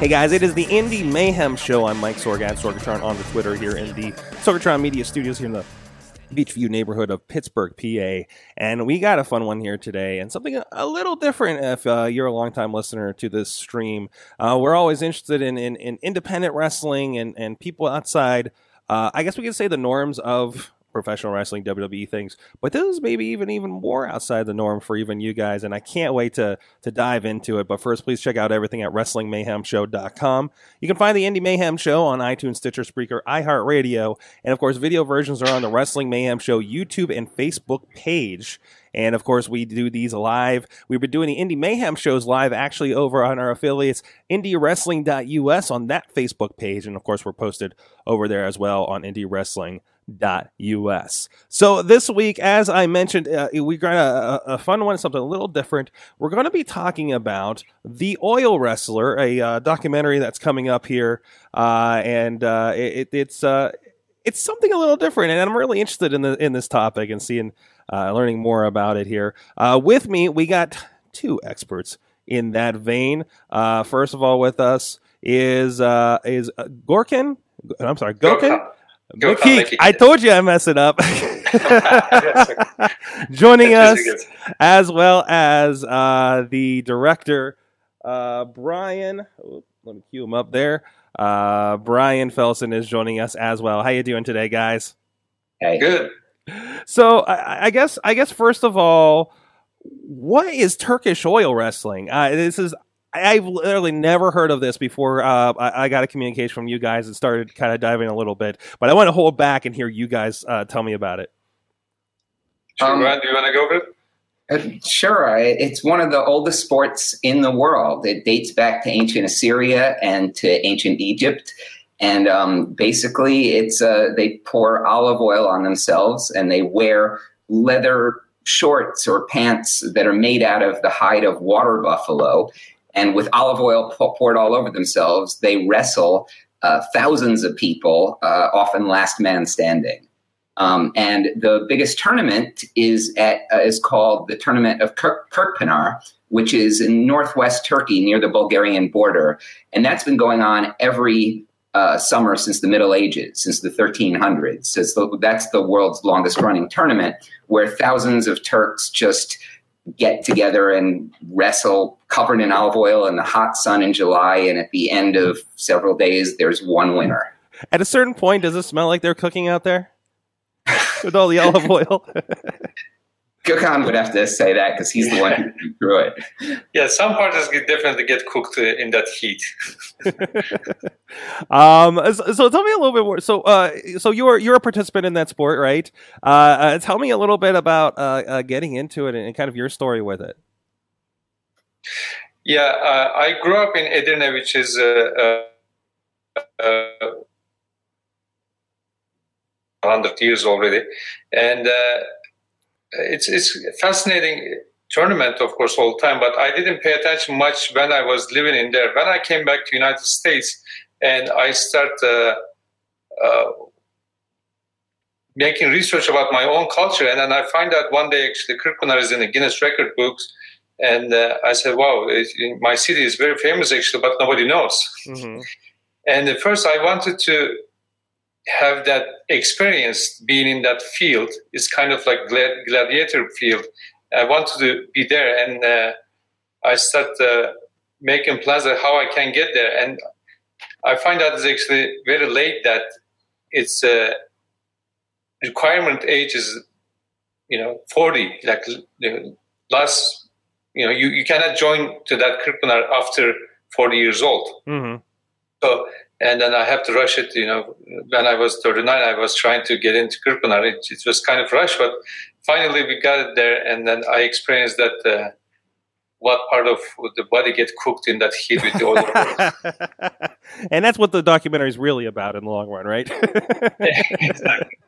Hey guys, it is the Indie Mayhem Show. I'm Mike Sorgat, Sorgatron on the Twitter here in the Sorgatron Media Studios here in the Beechview neighborhood of Pittsburgh, PA. And we got a fun one here today and something a little different if uh, you're a longtime listener to this stream. Uh, we're always interested in, in, in independent wrestling and, and people outside, uh, I guess we could say the norms of professional wrestling, WWE things. But this is maybe even even more outside the norm for even you guys, and I can't wait to to dive into it. But first, please check out everything at WrestlingMayhemShow.com. You can find the Indie Mayhem Show on iTunes, Stitcher, Spreaker, iHeartRadio, and of course, video versions are on the Wrestling Mayhem Show YouTube and Facebook page. And of course, we do these live. We've been doing the Indie Mayhem shows live actually over on our affiliates, IndieWrestling.us on that Facebook page. And of course, we're posted over there as well on Indie Wrestling us. So this week, as I mentioned, uh, we got a, a, fun one, something a little different. We're going to be talking about the Oil Wrestler, a uh, documentary that's coming up here, uh, and uh, it, it's uh, it's something a little different, and I'm really interested in the in this topic and seeing uh, learning more about it here. with me, we got two experts in that vein. first of all, with us is is Gorkin. I'm sorry, Gokin. McKeek, I told you I mess it up. Joining us, as well as uh, the director, uh, Brian. Oh, let me cue him up there. Uh, Brian Felson is joining us as well. How you doing today, guys? Hey, good. So I, I guess I guess first of all, what is Turkish oil wrestling? Uh, this is I've literally never heard of this before. Uh, I, I, got a communication from you guys and started kind of diving a little bit, but I want to hold back and hear you guys uh, tell me about it. Um, do you want to go with it? Uh, sure. It's one of the oldest sports in the world. It dates back to ancient Assyria and to ancient Egypt. And um, basically, it's uh, they pour olive oil on themselves and they wear leather shorts or pants that are made out of the hide of water buffalo and with olive oil poured all over themselves, they wrestle uh, thousands of people, uh, often last man standing. Um, and the biggest tournament is at uh, is called the Tournament of Kirk- Kirkpinar, which is in northwest Turkey near the Bulgarian border, and that's been going on every uh, summer since the Middle Ages, since the 1300s. So that's the world's longest running tournament, where thousands of Turks just get together and wrestle covered in olive oil in the hot sun in July. And at the end of several days, there's one winner. At a certain point, does it smell like they're cooking out there with all the olive oil? Gökhan would have to say that because he's the one who grew it. Yeah, some parts definitely get cooked in that heat. um, so, so, tell me a little bit more. So, uh, so you're you're a participant in that sport, right? Uh, uh, tell me a little bit about uh, uh getting into it and, and, kind of your story with it. Yeah, uh, I grew up in Edirne, which is. Uh, 100 years already and it's it's fascinating tournament, of course, all the time. But I didn't pay attention much when I was living in there. When I came back to United States and I start uh, uh, making research about my own culture, and then I find out one day actually Kırkpınar is in the Guinness Record books. And uh, I said, "Wow, my city is very famous actually, but nobody knows." Mm-hmm. And at first, I wanted to have that experience being in that field It's kind of like gladiator field. I wanted to be there, and uh, I start uh, making plans of how I can get there. And I find out it's actually very late that it's uh, requirement age is you know 40 like last you know you, you cannot join to that Kırkpınar after 40 years old mm-hmm. So and then I have to rush it. You know, when I was 39, I was trying to get into Kırkpınar. It, it was kind of rush, but finally we got it there, and then I experienced that uh, what part of the body get cooked in that heat with the oil. and that's what the documentary is really about in the long run, right? exactly.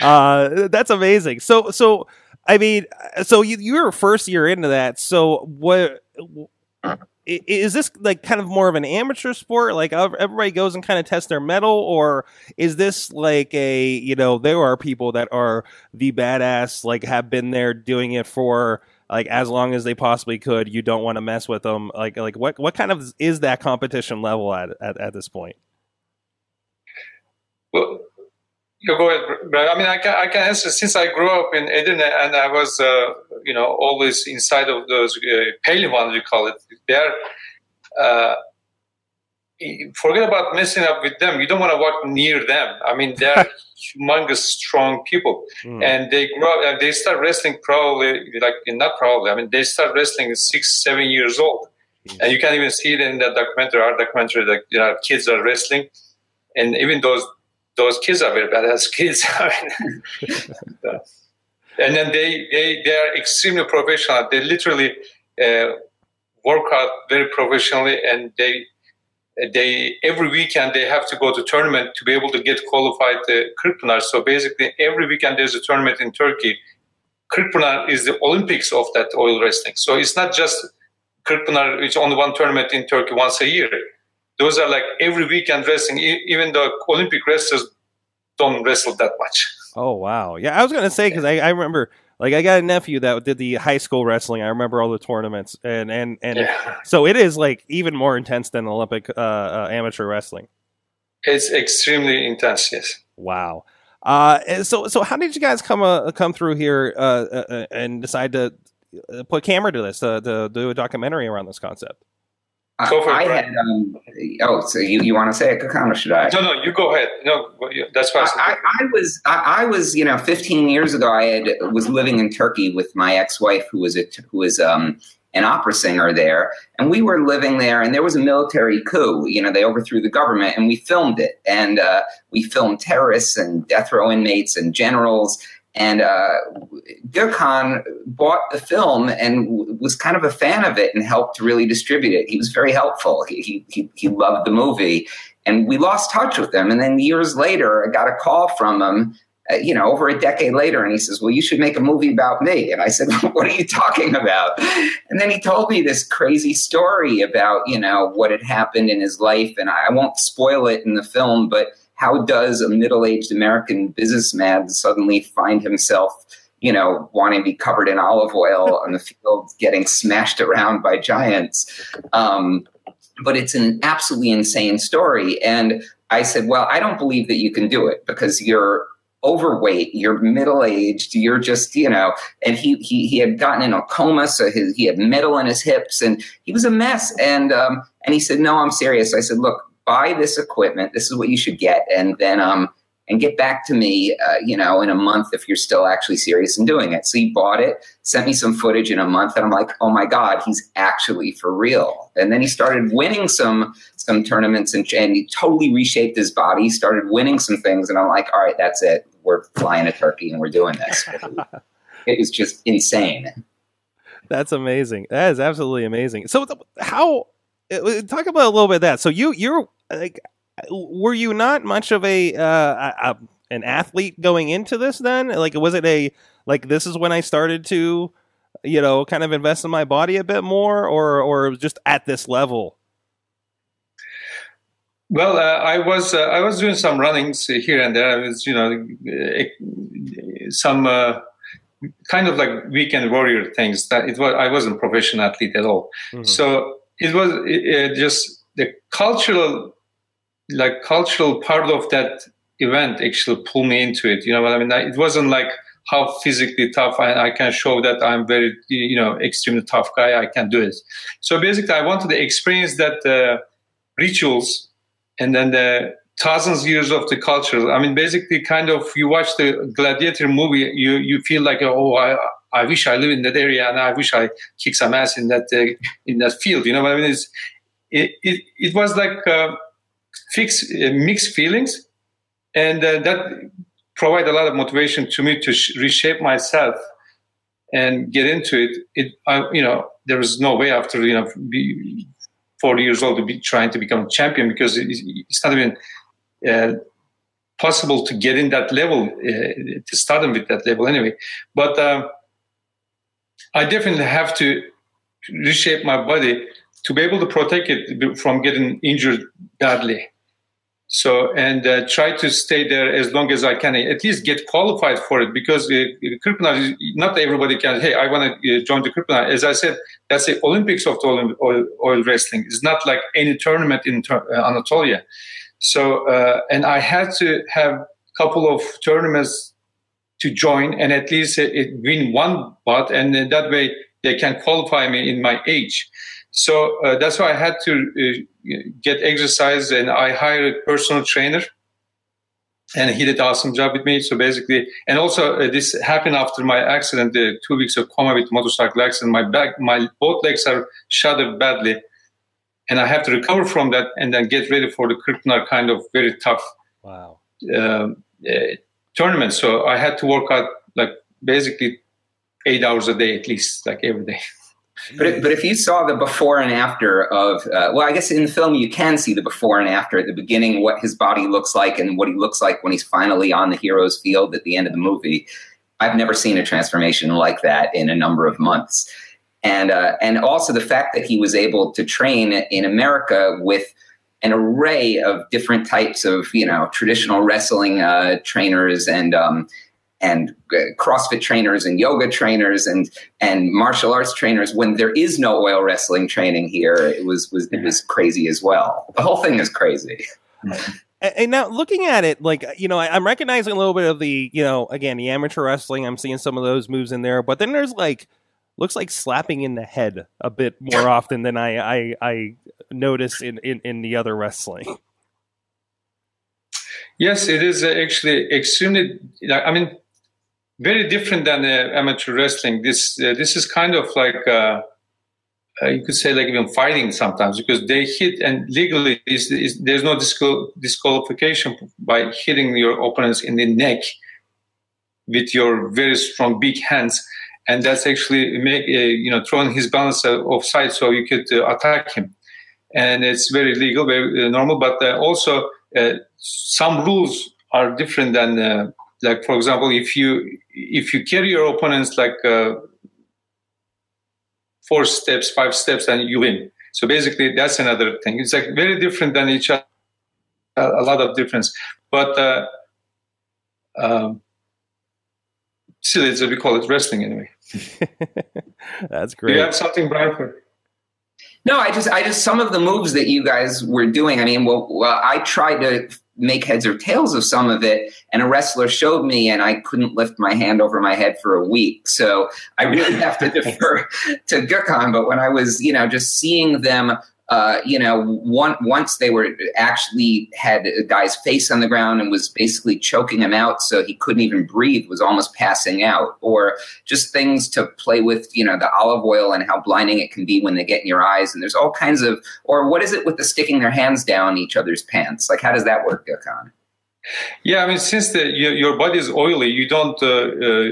Uh, that's amazing. So, so I mean, so you you were first year into that. So what? Is this like kind of more of an amateur sport? Like everybody goes and kind of tests their metal, or is this like a you know there are people that are the badass like have been there doing it for like as long as they possibly could. You don't want to mess with them. Like like what what kind of is that competition level at at, at this point? Well, you go ahead, Brad. I mean, I can, I can answer since I grew up in Edirne and I was, uh, you know, always inside of those uh, pehlivan, you call it. They're, uh, forget about messing up with them. You don't want to walk near them. I mean, they're humongous, strong people, mm. and they grow up and they start wrestling probably like not probably. I mean, they start wrestling six, seven years old, mm. and you can even see it in the documentary. Our documentary, like you know, kids are wrestling, and even those those kids are very badass kids. and then they, they, they are extremely professional. They literally uh, work out very professionally and they, they every weekend they have to go to tournament to be able to get qualified to Kırkpınar. So basically every weekend there's a tournament in Turkey. Kırkpınar is the Olympics of that oil wrestling. So it's not just Kırkpınar, it's only one tournament in Turkey once a year those are like every weekend wrestling. Even the Olympic wrestlers don't wrestle that much. Oh wow, yeah. I was gonna say because I, I remember like I got a nephew that did the high school wrestling. I remember all the tournaments and and and yeah. so it is like even more intense than Olympic uh, uh, amateur wrestling. It's extremely intense. Yes. Wow. Uh, so so how did you guys come uh, come through here uh, uh, uh and decide to put camera to this to, to do a documentary around this concept? I had. Um, oh, so you, you want to say it, Kakan, or should I? No, no, you go ahead. No, that's fine. I, I, was, I, I, was, you know, 15 years ago. I had was living in Turkey with my ex-wife, who was a, who was um, an opera singer there, and we were living there. And there was a military coup. You know, they overthrew the government, and we filmed it. And uh, we filmed terrorists and death row inmates and generals and uh, bought the film and w- was kind of a fan of it and helped really distribute it. He was very helpful. He, he, he loved the movie. And we lost touch with him. And then years later, I got a call from him, uh, you know, over a decade later. And he says, Well, you should make a movie about me. And I said, What are you talking about? And then he told me this crazy story about, you know, what had happened in his life. And I won't spoil it in the film, but how does a middle-aged American businessman suddenly find himself, you know, wanting to be covered in olive oil on the field, getting smashed around by giants? Um, but it's an absolutely insane story. And I said, well, I don't believe that you can do it because you're overweight, you're middle aged, you're just, you know, and he, he, he had gotten in a coma. So his, he had metal in his hips and he was a mess. And, um, and he said, no, I'm serious. I said, look, buy this equipment. This is what you should get, and then um and get back to me, uh, you know, in a month if you're still actually serious in doing it. So he bought it, sent me some footage in a month, and I'm like, oh my god, he's actually for real. And then he started winning some some tournaments, and, and he totally reshaped his body. Started winning some things, and I'm like, all right, that's it. We're flying to Turkey and we're doing this. it was just insane. That's amazing. That is absolutely amazing. So, how uh, talk about a little bit of that. So you you're like, were you not much of a, uh, a an athlete going into this? Then, like, was it a like this is when I started to, you know, kind of invest in my body a bit more, or or just at this level? Well, uh, I was uh, I was doing some runnings here and there. I was, you know, some uh, kind of like weekend warrior things. That it was I wasn't professional athlete at all. Mm-hmm. So it was it, just the cultural like cultural part of that event actually pulled me into it you know what i mean it wasn't like how physically tough I, I, can show that i'm very you know extremely tough guy i can do it so basically i wanted to experience that uh, rituals and then the thousands of years of the culture i mean basically kind of you watch the gladiator movie you you feel like oh i I wish I live in that area and I wish I kick some ass in that uh, in that field. You know what I mean? It's, it, it, it was like uh, fixed, uh, mixed feelings, and uh, that provided a lot of motivation to me to sh- reshape myself. and get into it, it I, you know there was no way after you know be 40 years old to be trying to become champion because it's not even uh, possible to get in that level uh, to start them with that level anyway. But uh, I definitely have to reshape my body to be able to protect it from getting injured badly. So, and uh, try to stay there as long as I can, at least get qualified for it because uh, Kırkpınar, not everybody can, hey, I want to uh, join the Kırkpınar. As I said, that's the Olympics of the oil, oil, wrestling. It's not like any tournament in uh, Anatolia. So, uh, and I had to have a couple of tournaments to join and at least uh, win one but and that way they can qualify me in my age. So uh, that's why I had to uh, get exercise, and I hired a personal trainer, and he did an awesome job with me. So basically, and also uh, this happened after my accident, uh, two weeks of coma with motorcycle accident. My back, my both legs are shattered badly, and I have to recover from that, and then get ready for the Kırkpınar kind of very tough wow um, uh, tournament. So I had to work out like basically eight hours a day at least, like every day. But if, but if you saw the before and after of, uh, well, I guess in the film you can see the before and after at the beginning, what his body looks like and what he looks like when he's finally on the hero's field at the end of the movie. I've never seen a transformation like that in a number of months. And, uh, and also the fact that he was able to train in America with an array of different types of, you know, traditional wrestling uh, trainers and, um, and uh, CrossFit trainers and yoga trainers and and martial arts trainers when there is no oil wrestling training here. It was was it was crazy as well. The whole thing is crazy. And now looking at it, like you know, I, am recognizing a little bit of the you know again the amateur wrestling. I'm seeing some of those moves in there, but then there's like looks like slapping in the head a bit more often than I I, I notice in, in in the other wrestling. Yes, it is actually extremely. I mean, very different than uh, amateur wrestling. This uh, this is kind of like uh, uh, you could say like even fighting sometimes because they hit and legally is, is, there's no disqual- disqualification by hitting your opponents in the neck with your very strong big hands, and that's actually make uh, you know throwing his balance offside so you could uh, attack him, and it's very legal, very normal. But also some rules are different than like for example if you if you carry your opponents like uh, four steps five steps and you win. So basically that's another thing. It's like very different than each other a lot of difference. But uh, um, still it's we call it wrestling anyway. That's great Do you have something brian no, I just, I just, some of the moves that you guys were doing. I mean, well, well I tried to make heads or tails of some of it. And a wrestler showed me, and I couldn't lift my hand over my head for a week. So I really have to defer to Gökhan. But when I was, you know, just seeing them uh, you know, one, once they were actually had a guy's face on the ground and was basically choking him out so he couldn't even breathe, was almost passing out, or just things to play with, you know, the olive oil and how blinding it can be when they get in your eyes. And there's all kinds of, or what is it with the sticking their hands down each other's pants? Like, how does that work, Gökhan? Yeah, I mean, since the, your, your body is oily, you don't. Uh, uh,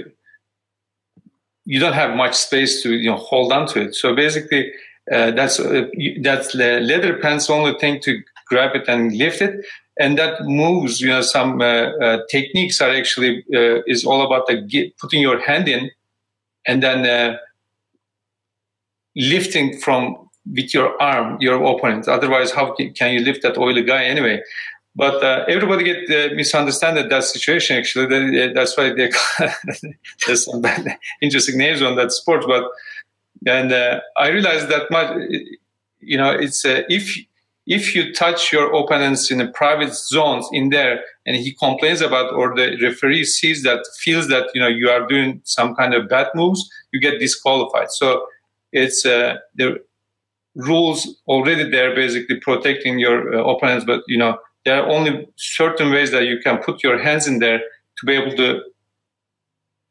you don't have much space to you know hold on to it. So basically, uh, that's uh, that's the leather pants only thing to grab it and lift it. And that moves you know some uh, uh techniques are actually uh, is all about the get, putting your hand in and then uh, lifting from with your arm your opponent. Otherwise how can you lift that oily guy anyway? But everybody get misunderstand that situation actually. That, that's why they there's some interesting names on that sport but and uh, I realized that much. You know, it's uh, if if you touch your opponents in the private zones in there, and he complains about, or the referee sees that, feels that you know you are doing some kind of bad moves, you get disqualified. So it's uh, the rules already there, basically protecting your uh, opponents, but you know there are only certain ways that you can put your hands in there to be able to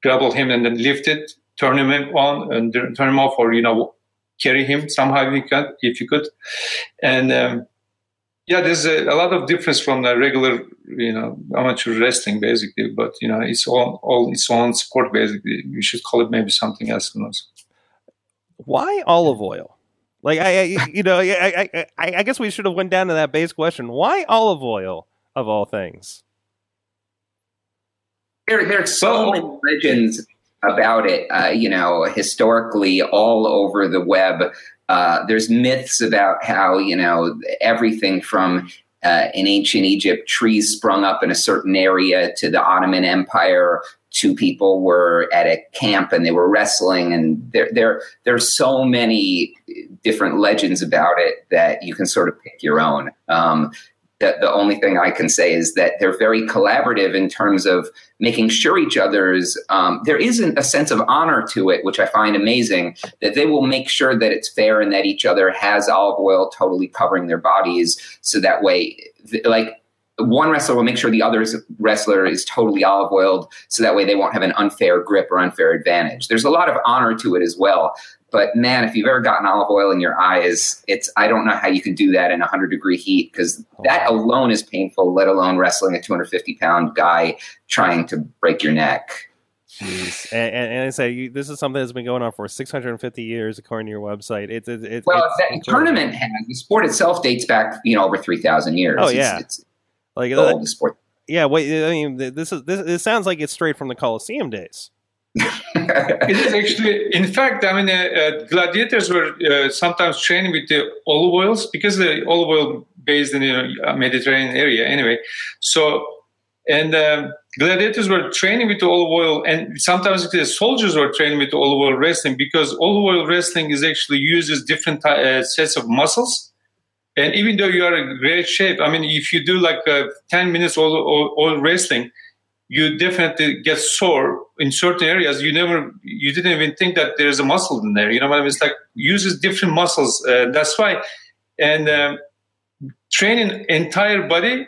grapple him and then lift it turn him on and turn him off, or you know, carry him somehow if you if you could. And um, yeah, there's a, a, lot of difference from the regular you know amateur wrestling basically. But you know, it's all all its own sport basically. you should call it maybe something else. Why olive oil? Like I, I you know, I, I, I, I guess we should have went down to that base question. Why olive oil of all things? There, there are so many legends about it. Uh, you know, historically, all over the web, uh, there's myths about how you know everything from uh, in ancient Egypt, trees sprung up in a certain area to the Ottoman Empire. Two people were at a camp and they were wrestling, and there, there, there's so many different legends about it that you can sort of pick your own. Um, the, the only thing I can say is that they're very collaborative in terms of making sure each other's, um, there isn't a sense of honor to it, which I find amazing, that they will make sure that it's fair and that each other has olive oil totally covering their bodies. So that way, like, one wrestler will make sure the other wrestler is totally olive oiled so that way they won't have an unfair grip or unfair advantage. There's a lot of honor to it as well. But man, if you've ever gotten olive oil in your eyes, it's I don't know how you can do that in 100 degree heat because oh, that alone is painful. Let alone wrestling a 250 pound guy trying to break your neck. Jeez. And, and, and I say you, this is something that's been going on for 650 years, according to your website. It's it's, it's well, it's that tournament has the sport itself dates back, you know, over 3,000 years. Oh yeah, it's, it's like the oldest sport. Yeah, wait. I mean, this is this. It sounds like it's straight from the Coliseum days it is actually, in fact, I mean, uh, uh, gladiators were uh, sometimes trained with the olive oils because the olive oil based in the Mediterranean area anyway. So, and um, gladiators were training with olive oil, and sometimes the soldiers were training with olive oil wrestling because olive oil wrestling is actually uses different uh, sets of muscles. And even though you are in great shape, I mean, if you do like uh, 10 minutes oil, oil, oil wrestling, you definitely get sore in certain areas. You never, you didn't even think that there's a muscle in there. You know what I mean? It's like uses different muscles. Uh, that's why, and um, training entire body,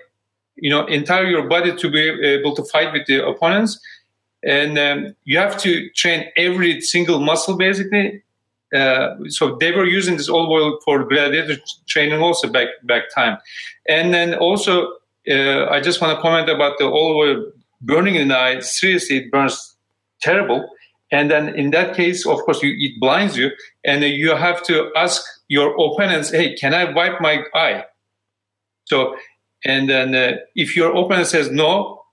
you know, entire your body to be able to fight with the opponents, and um, you have to train every single muscle basically. Uh, so they were using this olive oil for gladiator training also back back time, and then also uh, I just want to comment about the olive oil burning in the eye, seriously, it burns terrible. And then in that case, of course, you, it blinds you, and you have to ask your opponents, "Hey, can I wipe my eye?" So, and then uh, if your opponent says no,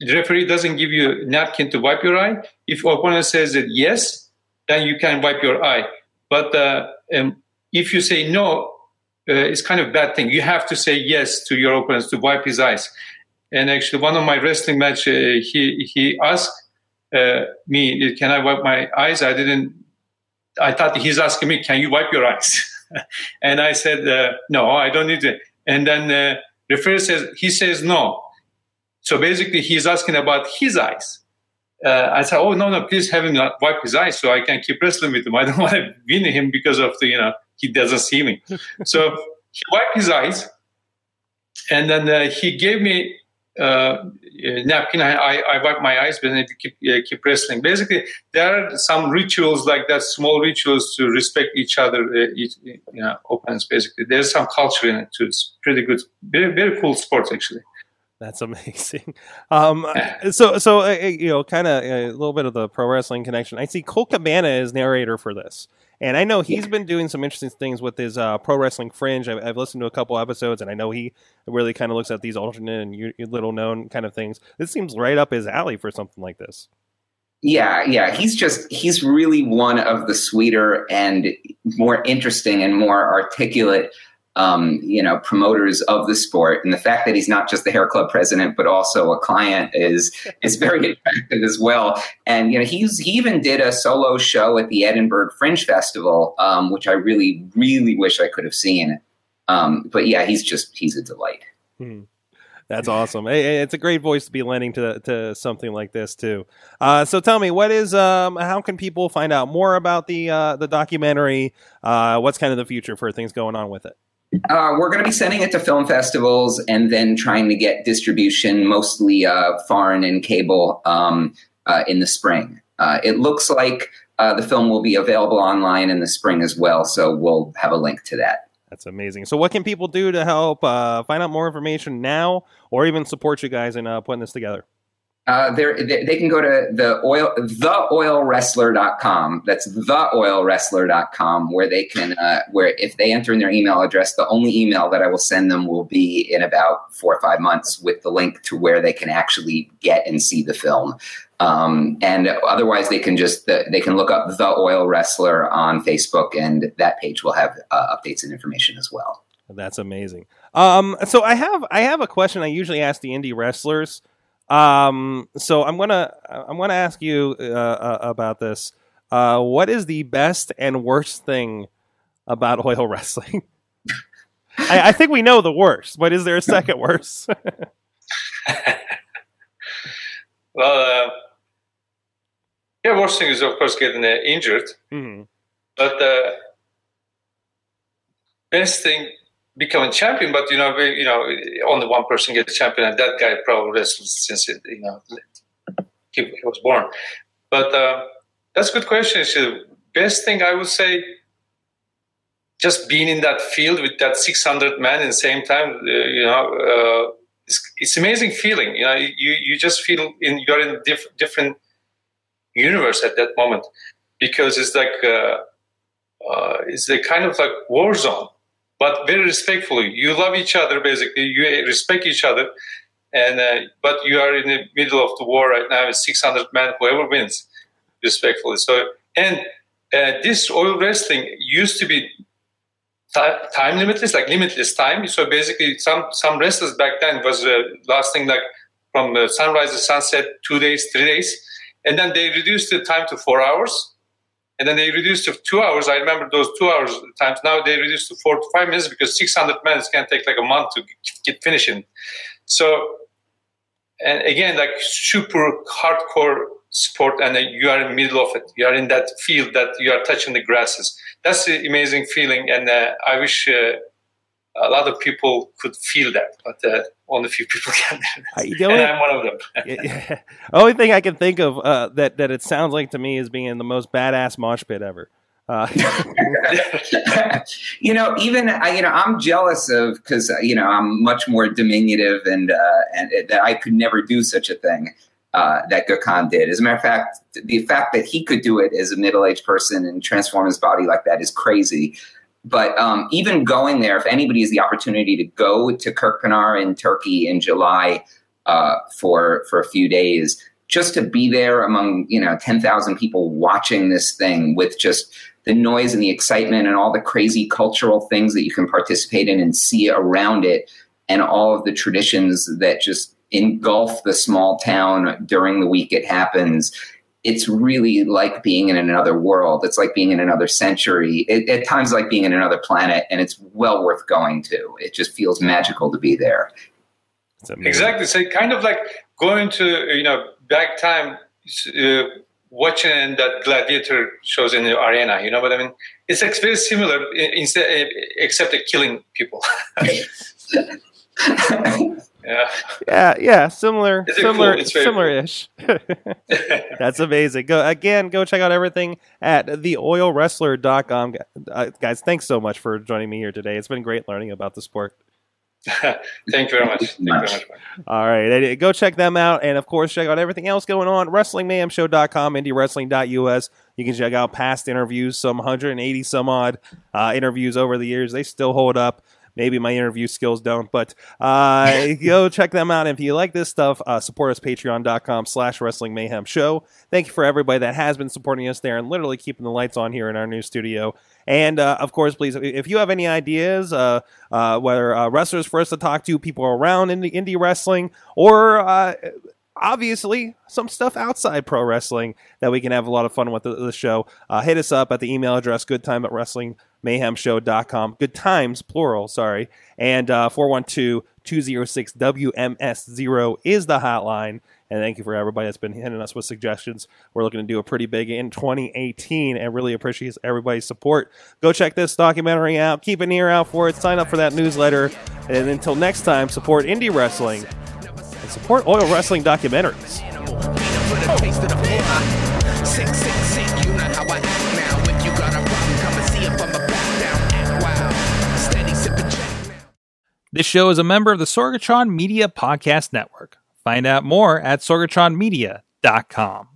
the referee doesn't give you a napkin to wipe your eye. If opponent says that yes, then you can wipe your eye. But uh, um, if you say no, uh, it's kind of bad thing. You have to say yes to your opponents to wipe his eyes. And actually, one of my wrestling match, uh, he he asked uh, me, "Can I wipe my eyes?" I didn't. I thought he's asking me, "Can you wipe your eyes?" and I said, uh, "No, I don't need it." And then the referee says, "He says no." So basically, he's asking about his eyes. Uh, I said, "Oh no, no, please have him wipe his eyes so I can keep wrestling with him. I don't want to win him because of the you know he doesn't see me." so he wiped his eyes, and then uh, he gave me uh, napkin. I, I, I, wipe my eyes, but I keep uh, keep wrestling. Basically, there are some rituals like that, small rituals to respect each other, uh, each, you know, opponents. Basically, there's some culture in it too. It's pretty good, very very cool sport actually. That's amazing. Um, so, so uh, you know, kind of a little bit of the pro wrestling connection. I see Colt Cabana is narrator for this. And I know he's been doing some interesting things with his uh, pro wrestling fringe. I've, I've, listened to a couple episodes, and I know he really kind of looks at these alternate and little known kind of things. This seems right up his alley for something like this. Yeah, yeah, he's just he's really one of the sweeter and more interesting and more articulate um, you know, promoters of the sport. And the fact that he's not just the hair club president, but also a client is is very attractive as well. And you know, he's he even did a solo show at the Edinburgh Fringe Festival, um, which I really, really wish I could have seen. Um, but yeah, he's just he's a delight. Hmm. That's awesome. It's a great voice to be lending to to something like this too. Uh, so tell me, what is um, how can people find out more about the uh, the documentary? Uh, what's kind of the future for things going on with it? Uh, we're going to be sending it to film festivals and then trying to get distribution, mostly uh, foreign and cable, um, uh, in the spring. Uh, it looks like uh, the film will be available online in the spring as well, so we'll have a link to that. That's amazing. So, what can people do to help uh, find out more information now, or even support you guys in putting this together? Uh, they, they can go to the oil theoilwrestler.com. That's theoilwrestler.com, where they can uh, where if they enter in their email address, the only email that I will send them will be in about four or five months with the link to where they can actually get and see the film. Um, and otherwise, they can just they can look up the Oil Wrestler on Facebook, and that page will have uh, updates and information as well. That's amazing. Um, so I have I have a question I usually ask the indie wrestlers. Um, so I'm gonna I'm gonna ask you uh, uh, about this. Uh, what is the best and worst thing about oil wrestling? I, I, think we know the worst, but is there a second worst? well, uh, yeah, worst thing is of course getting uh, injured, mm-hmm. but the uh, best thing becoming champion, but you know, we, you know, only one person gets champion, and that guy probably wrestled since it, you know he, he was born. But uh, that's a good question. Best thing I would say. Just being in that field with that 600 men in the same time, uh, you know, uh, it's, it's amazing feeling. You know, you you just feel in you're in a diff, different universe at that moment because it's like uh, uh, it's a kind of like war zone but very respectfully. You love each other, basically. You respect each other, and uh, but you are in the middle of the war right now. It's 600 men. Whoever wins, respectfully. So, and uh, this oil wrestling used to be time limitless, like limitless time. So basically, some some wrestlers back then was uh, lasting like from uh, sunrise to sunset, two days, three days, and then they reduced the time to four hours and then they reduced to two hours. I remember those two hours times. Now they reduced to four to five minutes because 600 minutes can take like a month to get finishing. So, and again, like super hardcore sport, and you are in the middle of it. You are in that field that you are touching the grasses. That's the amazing feeling, and uh, I wish. Uh, a lot of people could feel that, but uh, only a few people can. and I'm one of them. yeah, Only thing I can think of uh, that that it sounds like to me is being the most badass mosh pit ever. Uh. you know, even I, you know, I'm jealous of because uh, you know I'm much more diminutive and uh, and that I could never do such a thing. Uh, that Gökhan did. As a matter of fact, the fact that he could do it as a middle-aged person and transform his body like that is crazy. But um, even going there, if anybody has the opportunity to go to Kirkpinar in Turkey in July uh, for for a few days, just to be there among you know ten thousand people watching this thing with just the noise and the excitement and all the crazy cultural things that you can participate in and see around it, and all of the traditions that just engulf the small town during the week it happens it's really like being in another world. It's like being in another century. It, at times, like being in another planet, and it's well worth going to. It just feels magical to be there. Exactly. So, kind of like going to you know back time, uh, watching that gladiator shows in the arena. You know what I mean? It's like very similar, instead, except killing people. Yeah. Yeah, yeah, similar, similar, cool. similar-ish. That's amazing. Go again. Go check out everything at theoilwrestler.com. Uh, guys, thanks so much for joining me here today. It's been great learning about the sport. Thank you very much. Thank you very much. All right. Go check them out. And of course, check out everything else going on. WrestlingMayhemShow.com, IndieWrestling.us. You can check out past interviews, some 180 some odd uh, interviews over the years. They still hold up. Maybe my interview skills don't, but uh, go check them out. If you like this stuff, uh, support us patreon.com slash wrestling mayhem show. Thank you for everybody that has been supporting us there and literally keeping the lights on here in our new studio. And uh, of course, please, if you have any ideas, uh, uh, whether uh, wrestlers for us to talk to, people around in the indie wrestling, or uh, obviously some stuff outside pro wrestling that we can have a lot of fun with the, the show, uh, hit us up at the email address goodtime at wrestling mayhemshow.com. Good times, plural, sorry. And uh, 412 206 WMS0 is the hotline. And thank you for everybody that's been hitting us with suggestions. We're looking to do a pretty big in 2018 and really appreciate everybody's support. Go check this documentary out. Keep an ear out for it. Sign up for that newsletter. And until next time, support indie wrestling and support oil wrestling documentaries. This show is a member of the Sorgatron Media Podcast Network. Find out more at sorgatronmedia.com.